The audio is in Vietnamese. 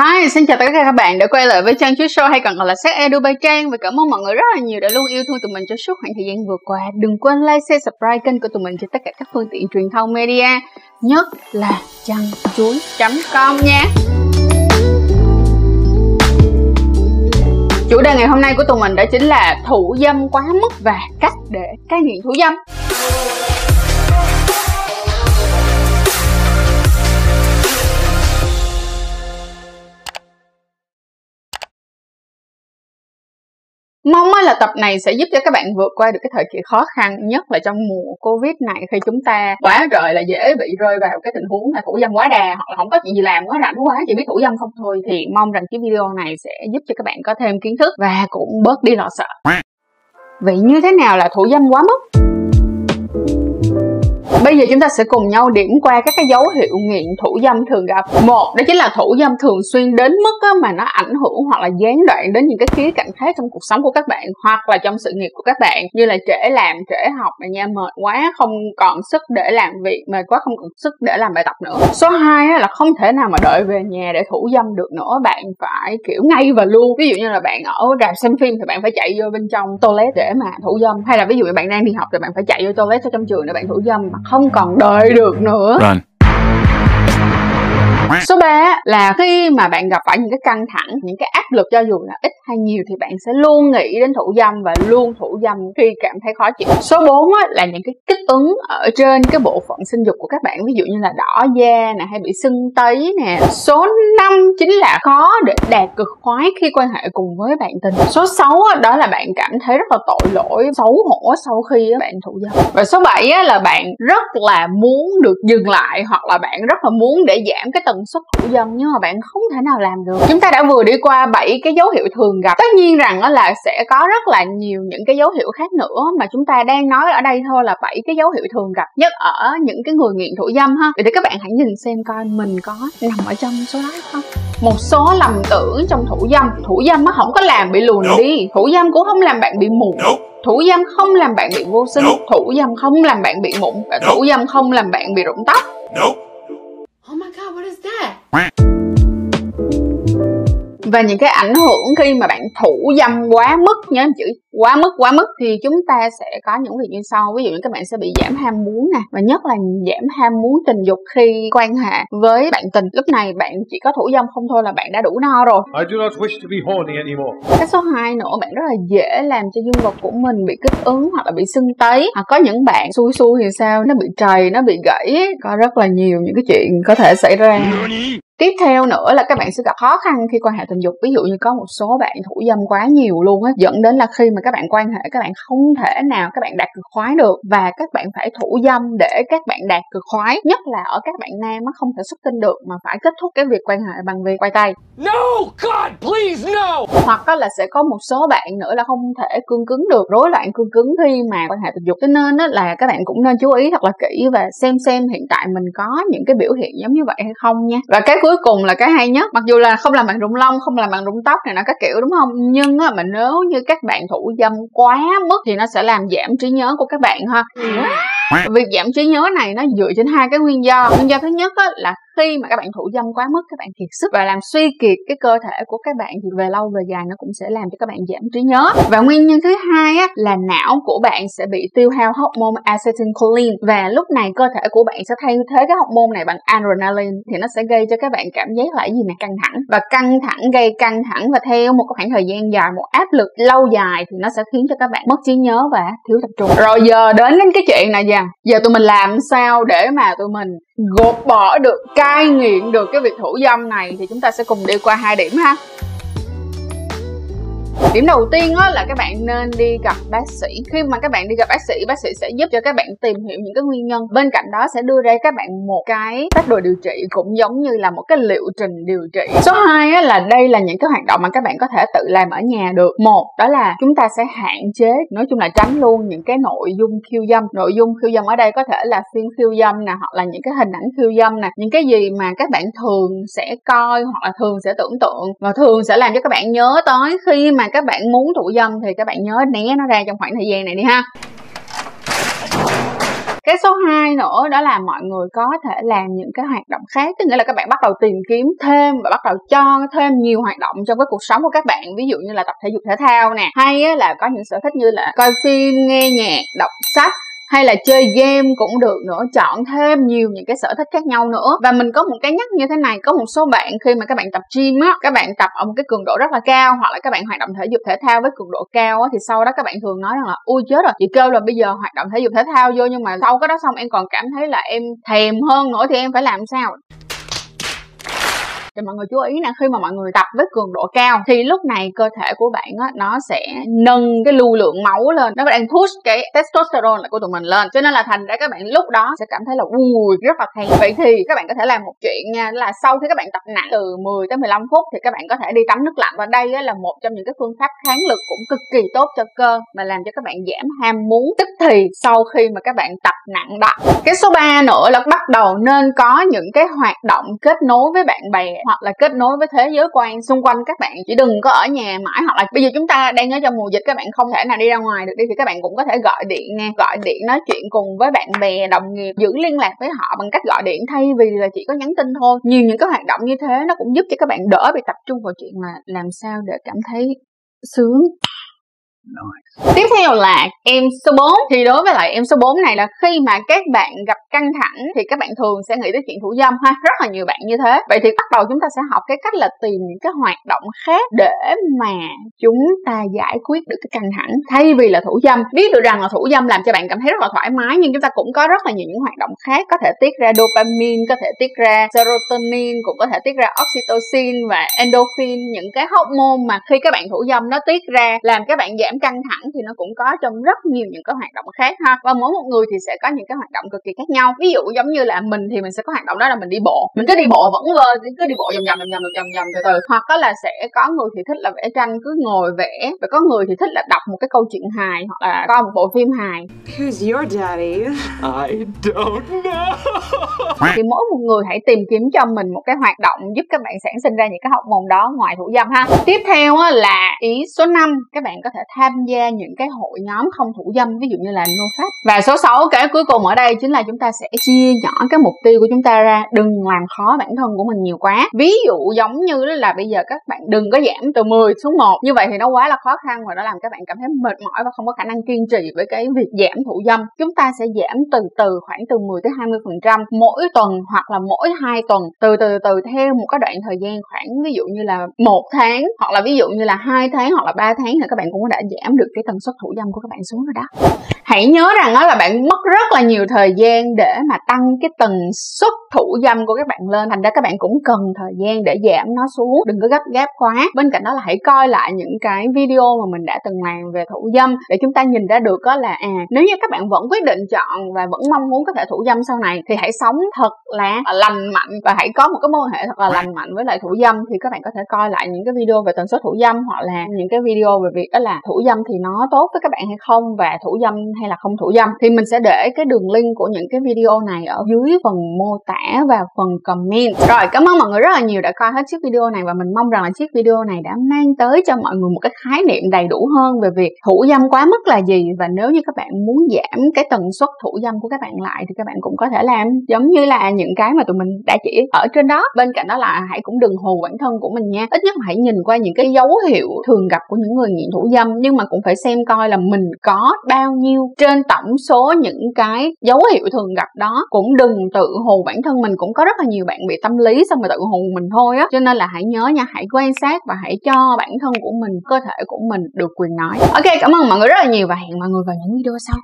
Hi, xin chào tất cả các bạn đã quay lại với Trang Chuối Show hay còn gọi là Sắc Edu Bay Trang và cảm ơn mọi người rất là nhiều đã luôn yêu thương tụi mình trong suốt khoảng thời gian vừa qua. Đừng quên like, share, subscribe kênh của tụi mình trên tất cả các phương tiện truyền thông media, nhất là Trang Chuối.com nha. Chủ đề ngày hôm nay của tụi mình đó chính là thủ dâm quá mức và cách để cai nghiện thủ dâm. Mong là tập này sẽ giúp cho các bạn vượt qua được cái thời kỳ khó khăn, nhất là trong mùa Covid này, khi chúng ta quá trời là dễ bị rơi vào cái tình huống là thủ dâm quá đà, hoặc là không có chuyện gì làm quá rảnh quá, chỉ biết thủ dâm không thôi thì mong rằng cái video này sẽ giúp cho các bạn có thêm kiến thức và cũng bớt đi lo sợ. Vậy như thế nào là thủ dâm quá mức? Bây giờ chúng ta sẽ cùng nhau điểm qua các cái dấu hiệu nghiện thủ dâm thường gặp. Một, đó chính là thủ dâm thường xuyên đến mức mà nó ảnh hưởng hoặc là gián đoạn đến những cái khía cạnh khác trong cuộc sống của các bạn hoặc là trong sự nghiệp của các bạn như là trễ làm, trễ học mà nha, mệt quá, không còn sức để làm việc, mệt quá không còn sức để làm bài tập nữa. Số 2 là không thể nào mà đợi về nhà để thủ dâm được nữa, bạn phải kiểu ngay và luôn. Ví dụ như là bạn ở rạp xem phim thì bạn phải chạy vô bên trong toilet để mà thủ dâm hay là ví dụ như bạn đang đi học thì bạn phải chạy vô toilet ở trong trường để bạn thủ dâm mà không còn đợi được nữa Run. Số 3 là khi mà bạn gặp phải những cái căng thẳng, những cái áp lực cho dù là ít hay nhiều thì bạn sẽ luôn nghĩ đến thủ dâm và luôn thủ dâm khi cảm thấy khó chịu. Số 4 là những cái kích ứng ở trên cái bộ phận sinh dục của các bạn, ví dụ như là đỏ da nè hay bị sưng tấy nè. Số 5 chính là khó để đạt cực khoái khi quan hệ cùng với bạn tình. Số 6 đó là bạn cảm thấy rất là tội lỗi, xấu hổ sau khi bạn thụ dâm. Và số 7 là bạn rất là muốn được dừng lại hoặc là bạn rất là muốn để giảm cái tần suất thủ dâm nhưng mà bạn không thể nào làm được chúng ta đã vừa đi qua bảy cái dấu hiệu thường gặp tất nhiên rằng là sẽ có rất là nhiều những cái dấu hiệu khác nữa mà chúng ta đang nói ở đây thôi là bảy cái dấu hiệu thường gặp nhất ở những cái người nghiện thủ dâm ha vậy thì các bạn hãy nhìn xem coi mình có nằm ở trong số đó không một số lầm tưởng trong thủ dâm. Thủ dâm nó không có làm bị lùn đi. Thủ dâm cũng không làm bạn bị mù thủ dâm không làm bạn bị vô sinh. Thủ dâm không làm bạn bị mụn. Và thủ dâm không làm bạn bị rụng tóc. Oh my god, what is that? Và những cái ảnh hưởng khi mà bạn thủ dâm quá mức nhớ chữ quá mức quá mức thì chúng ta sẽ có những việc như sau. Ví dụ như các bạn sẽ bị giảm ham muốn nè và nhất là giảm ham muốn tình dục khi quan hệ với bạn tình. Lúc này bạn chỉ có thủ dâm không thôi là bạn đã đủ no rồi. I do not wish to be horny anymore. cái số 2 nữa bạn rất là dễ làm cho dương vật của mình bị kích ứng hoặc là bị sưng tấy. Hoặc có những bạn xui xui thì sao nó bị trầy nó bị gãy. Có rất là nhiều những cái chuyện có thể xảy ra tiếp theo nữa là các bạn sẽ gặp khó khăn khi quan hệ tình dục. Ví dụ như có một số bạn thủ dâm quá nhiều luôn á dẫn đến là khi mà các bạn quan hệ các bạn không thể nào các bạn đạt cực khoái được. Và các bạn phải thủ dâm để các bạn đạt cực khoái nhất là ở các bạn nam nó không thể xuất tinh được mà phải kết thúc cái việc quan hệ bằng việc quay tay. No! God please no! Hoặc là sẽ có một số bạn nữa là không thể cương cứng được rối loạn cương cứng khi mà quan hệ tình dục. Cho nên đó là các bạn cũng nên chú ý thật là kỹ và xem xem hiện tại mình có những cái biểu hiện giống như vậy hay không nha. Và cái cuối cuối cùng là cái hay nhất. Mặc dù là không làm bằng rụng lông không làm bằng rụng tóc này nó các kiểu đúng không? Nhưng á, mà nếu như các bạn thủ dâm quá mức thì nó sẽ làm giảm trí nhớ của các bạn ha. Ừ việc giảm trí nhớ này nó dựa trên hai cái nguyên do. Nguyên do thứ nhất á, là khi mà các bạn thủ dâm quá mức các bạn kiệt sức và làm suy kiệt cái cơ thể của các bạn thì về lâu về dài nó cũng sẽ làm cho các bạn giảm trí nhớ. Và nguyên nhân thứ hai á, là não của bạn sẽ bị tiêu hao hormone acetylcholine. Và lúc này cơ thể của bạn sẽ thay thế cái hormone này bằng adrenaline thì nó sẽ gây cho các bạn cảm giác là gì mà căng thẳng. Và căng thẳng gây căng thẳng và theo một khoảng thời gian dài một áp lực lâu dài thì nó sẽ khiến cho các bạn mất trí nhớ và thiếu tập trung. Rồi giờ đến đến cái chuyện này giờ giờ tụi mình làm sao để mà tụi mình gột bỏ được, cai nghiện được cái việc thủ dâm này thì chúng ta sẽ cùng đi qua hai điểm ha điểm đầu tiên á, là các bạn nên đi gặp bác sĩ. Khi mà các bạn đi gặp bác sĩ bác sĩ sẽ giúp cho các bạn tìm hiểu những cái nguyên nhân. Bên cạnh đó sẽ đưa ra các bạn một cái phác đồ điều trị cũng giống như là một cái liệu trình điều trị. Số 2 á, là đây là những cái hoạt động mà các bạn có thể tự làm ở nhà được. Một đó là chúng ta sẽ hạn chế nói chung là tránh luôn những cái nội dung khiêu dâm. Nội dung khiêu dâm ở đây có thể là phim khiêu dâm nè hoặc là những cái hình ảnh khiêu dâm nè. Những cái gì mà các bạn thường sẽ coi hoặc là thường sẽ tưởng tượng và thường sẽ làm cho các bạn nhớ tới khi mà các các bạn muốn thủ dâm thì các bạn nhớ né nó ra trong khoảng thời gian này đi ha. Cái số 2 nữa đó là mọi người có thể làm những cái hoạt động khác tức nghĩa là các bạn bắt đầu tìm kiếm thêm và bắt đầu cho thêm nhiều hoạt động trong cái cuộc sống của các bạn, ví dụ như là tập thể dục thể thao nè. Hay là có những sở thích như là coi phim, nghe nhạc, đọc sách hay là chơi game cũng được nữa, chọn thêm nhiều những cái sở thích khác nhau nữa. Và mình có một cái nhắc như thế này, có một số bạn khi mà các bạn tập gym á, các bạn tập ở một cái cường độ rất là cao hoặc là các bạn hoạt động thể dục thể thao với cường độ cao á, thì sau đó các bạn thường nói rằng là, ui, chết rồi, chị kêu là bây giờ hoạt động thể dục thể thao vô nhưng mà sau cái đó xong em còn cảm thấy là em thèm hơn nữa thì em phải làm sao? Thì mọi người chú ý là khi mà mọi người tập với cường độ cao thì lúc này cơ thể của bạn á nó sẽ nâng cái lưu lượng máu lên nó đang push cái testosterone của tụi mình lên. Cho nên là thành ra các bạn lúc đó sẽ cảm thấy là ui rất là thèm. Vậy thì các bạn có thể làm một chuyện nha là sau khi các bạn tập nặng từ 10 tới 15 phút thì các bạn có thể đi tắm nước lạnh. Và đây á, là một trong những cái phương pháp kháng lực cũng cực kỳ tốt cho cơ mà làm cho các bạn giảm ham muốn. Tức thì sau khi mà các bạn tập nặng đó cái số 3 nữa là bắt đầu nên có những cái hoạt động kết nối với bạn bè hoặc là kết nối với thế giới quan xung quanh các bạn. Chỉ đừng có ở nhà mãi, hoặc là bây giờ chúng ta đang ở trong mùa dịch, các bạn không thể nào đi ra ngoài được đi, thì các bạn cũng có thể gọi điện nghe, gọi điện nói chuyện cùng với bạn bè, đồng nghiệp, giữ liên lạc với họ bằng cách gọi điện thay vì là chỉ có nhắn tin thôi. Nhiều những cái hoạt động như thế nó cũng giúp cho các bạn đỡ bị tập trung vào chuyện là làm sao để cảm thấy sướng. Nice. Tiếp theo là em số 4 Thì đối với lại em số 4 này là khi mà các bạn gặp căng thẳng Thì các bạn thường sẽ nghĩ tới chuyện thủ dâm ha. Rất là nhiều bạn như thế. Vậy thì bắt đầu chúng ta sẽ học cái cách là tìm những cái hoạt động khác Để mà chúng ta giải quyết được cái căng thẳng. Thay vì là thủ dâm Biết được rằng là thủ dâm làm cho bạn cảm thấy rất là thoải mái Nhưng chúng ta cũng có rất là nhiều những hoạt động khác. Có thể tiết ra dopamine, có thể tiết ra serotonin Cũng có thể tiết ra oxytocin và endorphin Những cái hormone mà khi các bạn thủ dâm nó tiết ra Làm các bạn giảm căng thẳng thì nó cũng có trong rất nhiều những cái hoạt động khác ha. Và mỗi một người thì sẽ có những cái hoạt động cực kỳ khác nhau. Ví dụ giống như là mình thì mình sẽ có hoạt động đó là mình đi bộ. Mình cứ đi bộ vẫn vơ cứ đi bộ vòng vòng vòng vòng vòng từ từ. Hoặc có là sẽ có người thì thích là vẽ tranh cứ ngồi vẽ. Và có người thì thích là đọc một cái câu chuyện hài hoặc là coi một bộ phim hài. Who's your daddy? I don't know. thì mỗi một người hãy tìm kiếm cho mình một cái hoạt động giúp các bạn sản sinh ra những cái học môn đó ngoài thủ dâm ha. Tiếp theo là ý số 5 các bạn có thể tham gia những cái hội nhóm không thủ dâm, ví dụ như là no pháp và số 6 cái cuối cùng ở đây chính là chúng ta sẽ chia nhỏ cái mục tiêu của chúng ta ra. Đừng làm khó bản thân của mình nhiều quá. Ví dụ giống như là bây giờ các bạn đừng có giảm từ 10 xuống 1 như vậy thì nó quá là khó khăn và nó làm các bạn cảm thấy mệt mỏi và không có khả năng kiên trì với cái việc giảm thủ dâm. Chúng ta sẽ giảm từ từ khoảng từ 10 tới 20 phần trăm mỗi tuần hoặc là mỗi hai tuần. Từ từ từ theo một cái đoạn thời gian khoảng ví dụ như là một tháng hoặc là ví dụ như là hai tháng hoặc là ba tháng thì các bạn cũng đã giảm được cái tần suất thủ dâm của các bạn xuống rồi đó hãy nhớ rằng đó là bạn mất rất là nhiều thời gian để mà tăng cái tần suất thủ dâm của các bạn lên. Thành ra các bạn cũng cần thời gian để giảm nó xuống. Đừng có gấp gáp quá. Bên cạnh đó là hãy coi lại những cái video mà mình đã từng làm về thủ dâm để chúng ta nhìn ra được đó là à nếu như các bạn vẫn quyết định chọn và vẫn mong muốn có thể thủ dâm sau này thì hãy sống thật là lành mạnh và hãy có một cái mối hệ thật là lành mạnh với lại thủ dâm. Thì các bạn có thể coi lại những cái video về tần suất thủ dâm hoặc là những cái video về việc đó là thủ dâm thì nó tốt với các bạn hay không và thủ dâm hay là không thủ dâm, thì mình sẽ để cái đường link của những cái video này ở dưới phần mô tả và phần comment. Rồi, cảm ơn mọi người rất là nhiều đã coi hết chiếc video này và mình mong rằng là chiếc video này đã mang tới cho mọi người một cái khái niệm đầy đủ hơn về việc thủ dâm quá mức là gì. Và nếu như các bạn muốn giảm cái tần suất thủ dâm của các bạn lại thì các bạn cũng có thể làm giống như là những cái mà tụi mình đã chỉ ở trên đó. Bên cạnh đó là hãy cũng đừng hù bản thân của mình nha. Ít nhất hãy nhìn qua những cái dấu hiệu thường gặp của những người nghiện thủ dâm, nhưng mà cũng phải xem coi là mình có bao nhiêu trên tổng số những cái dấu hiệu thường gặp đó cũng đừng tự hù bản thân mình, cũng có rất là nhiều bạn bị tâm lý xong rồi tự hù mình thôi á. Cho nên là hãy nhớ nha, hãy quan sát và hãy cho bản thân của mình, cơ thể của mình được quyền nói. Ok, cảm ơn mọi người rất là nhiều và hẹn mọi người vào những video sau.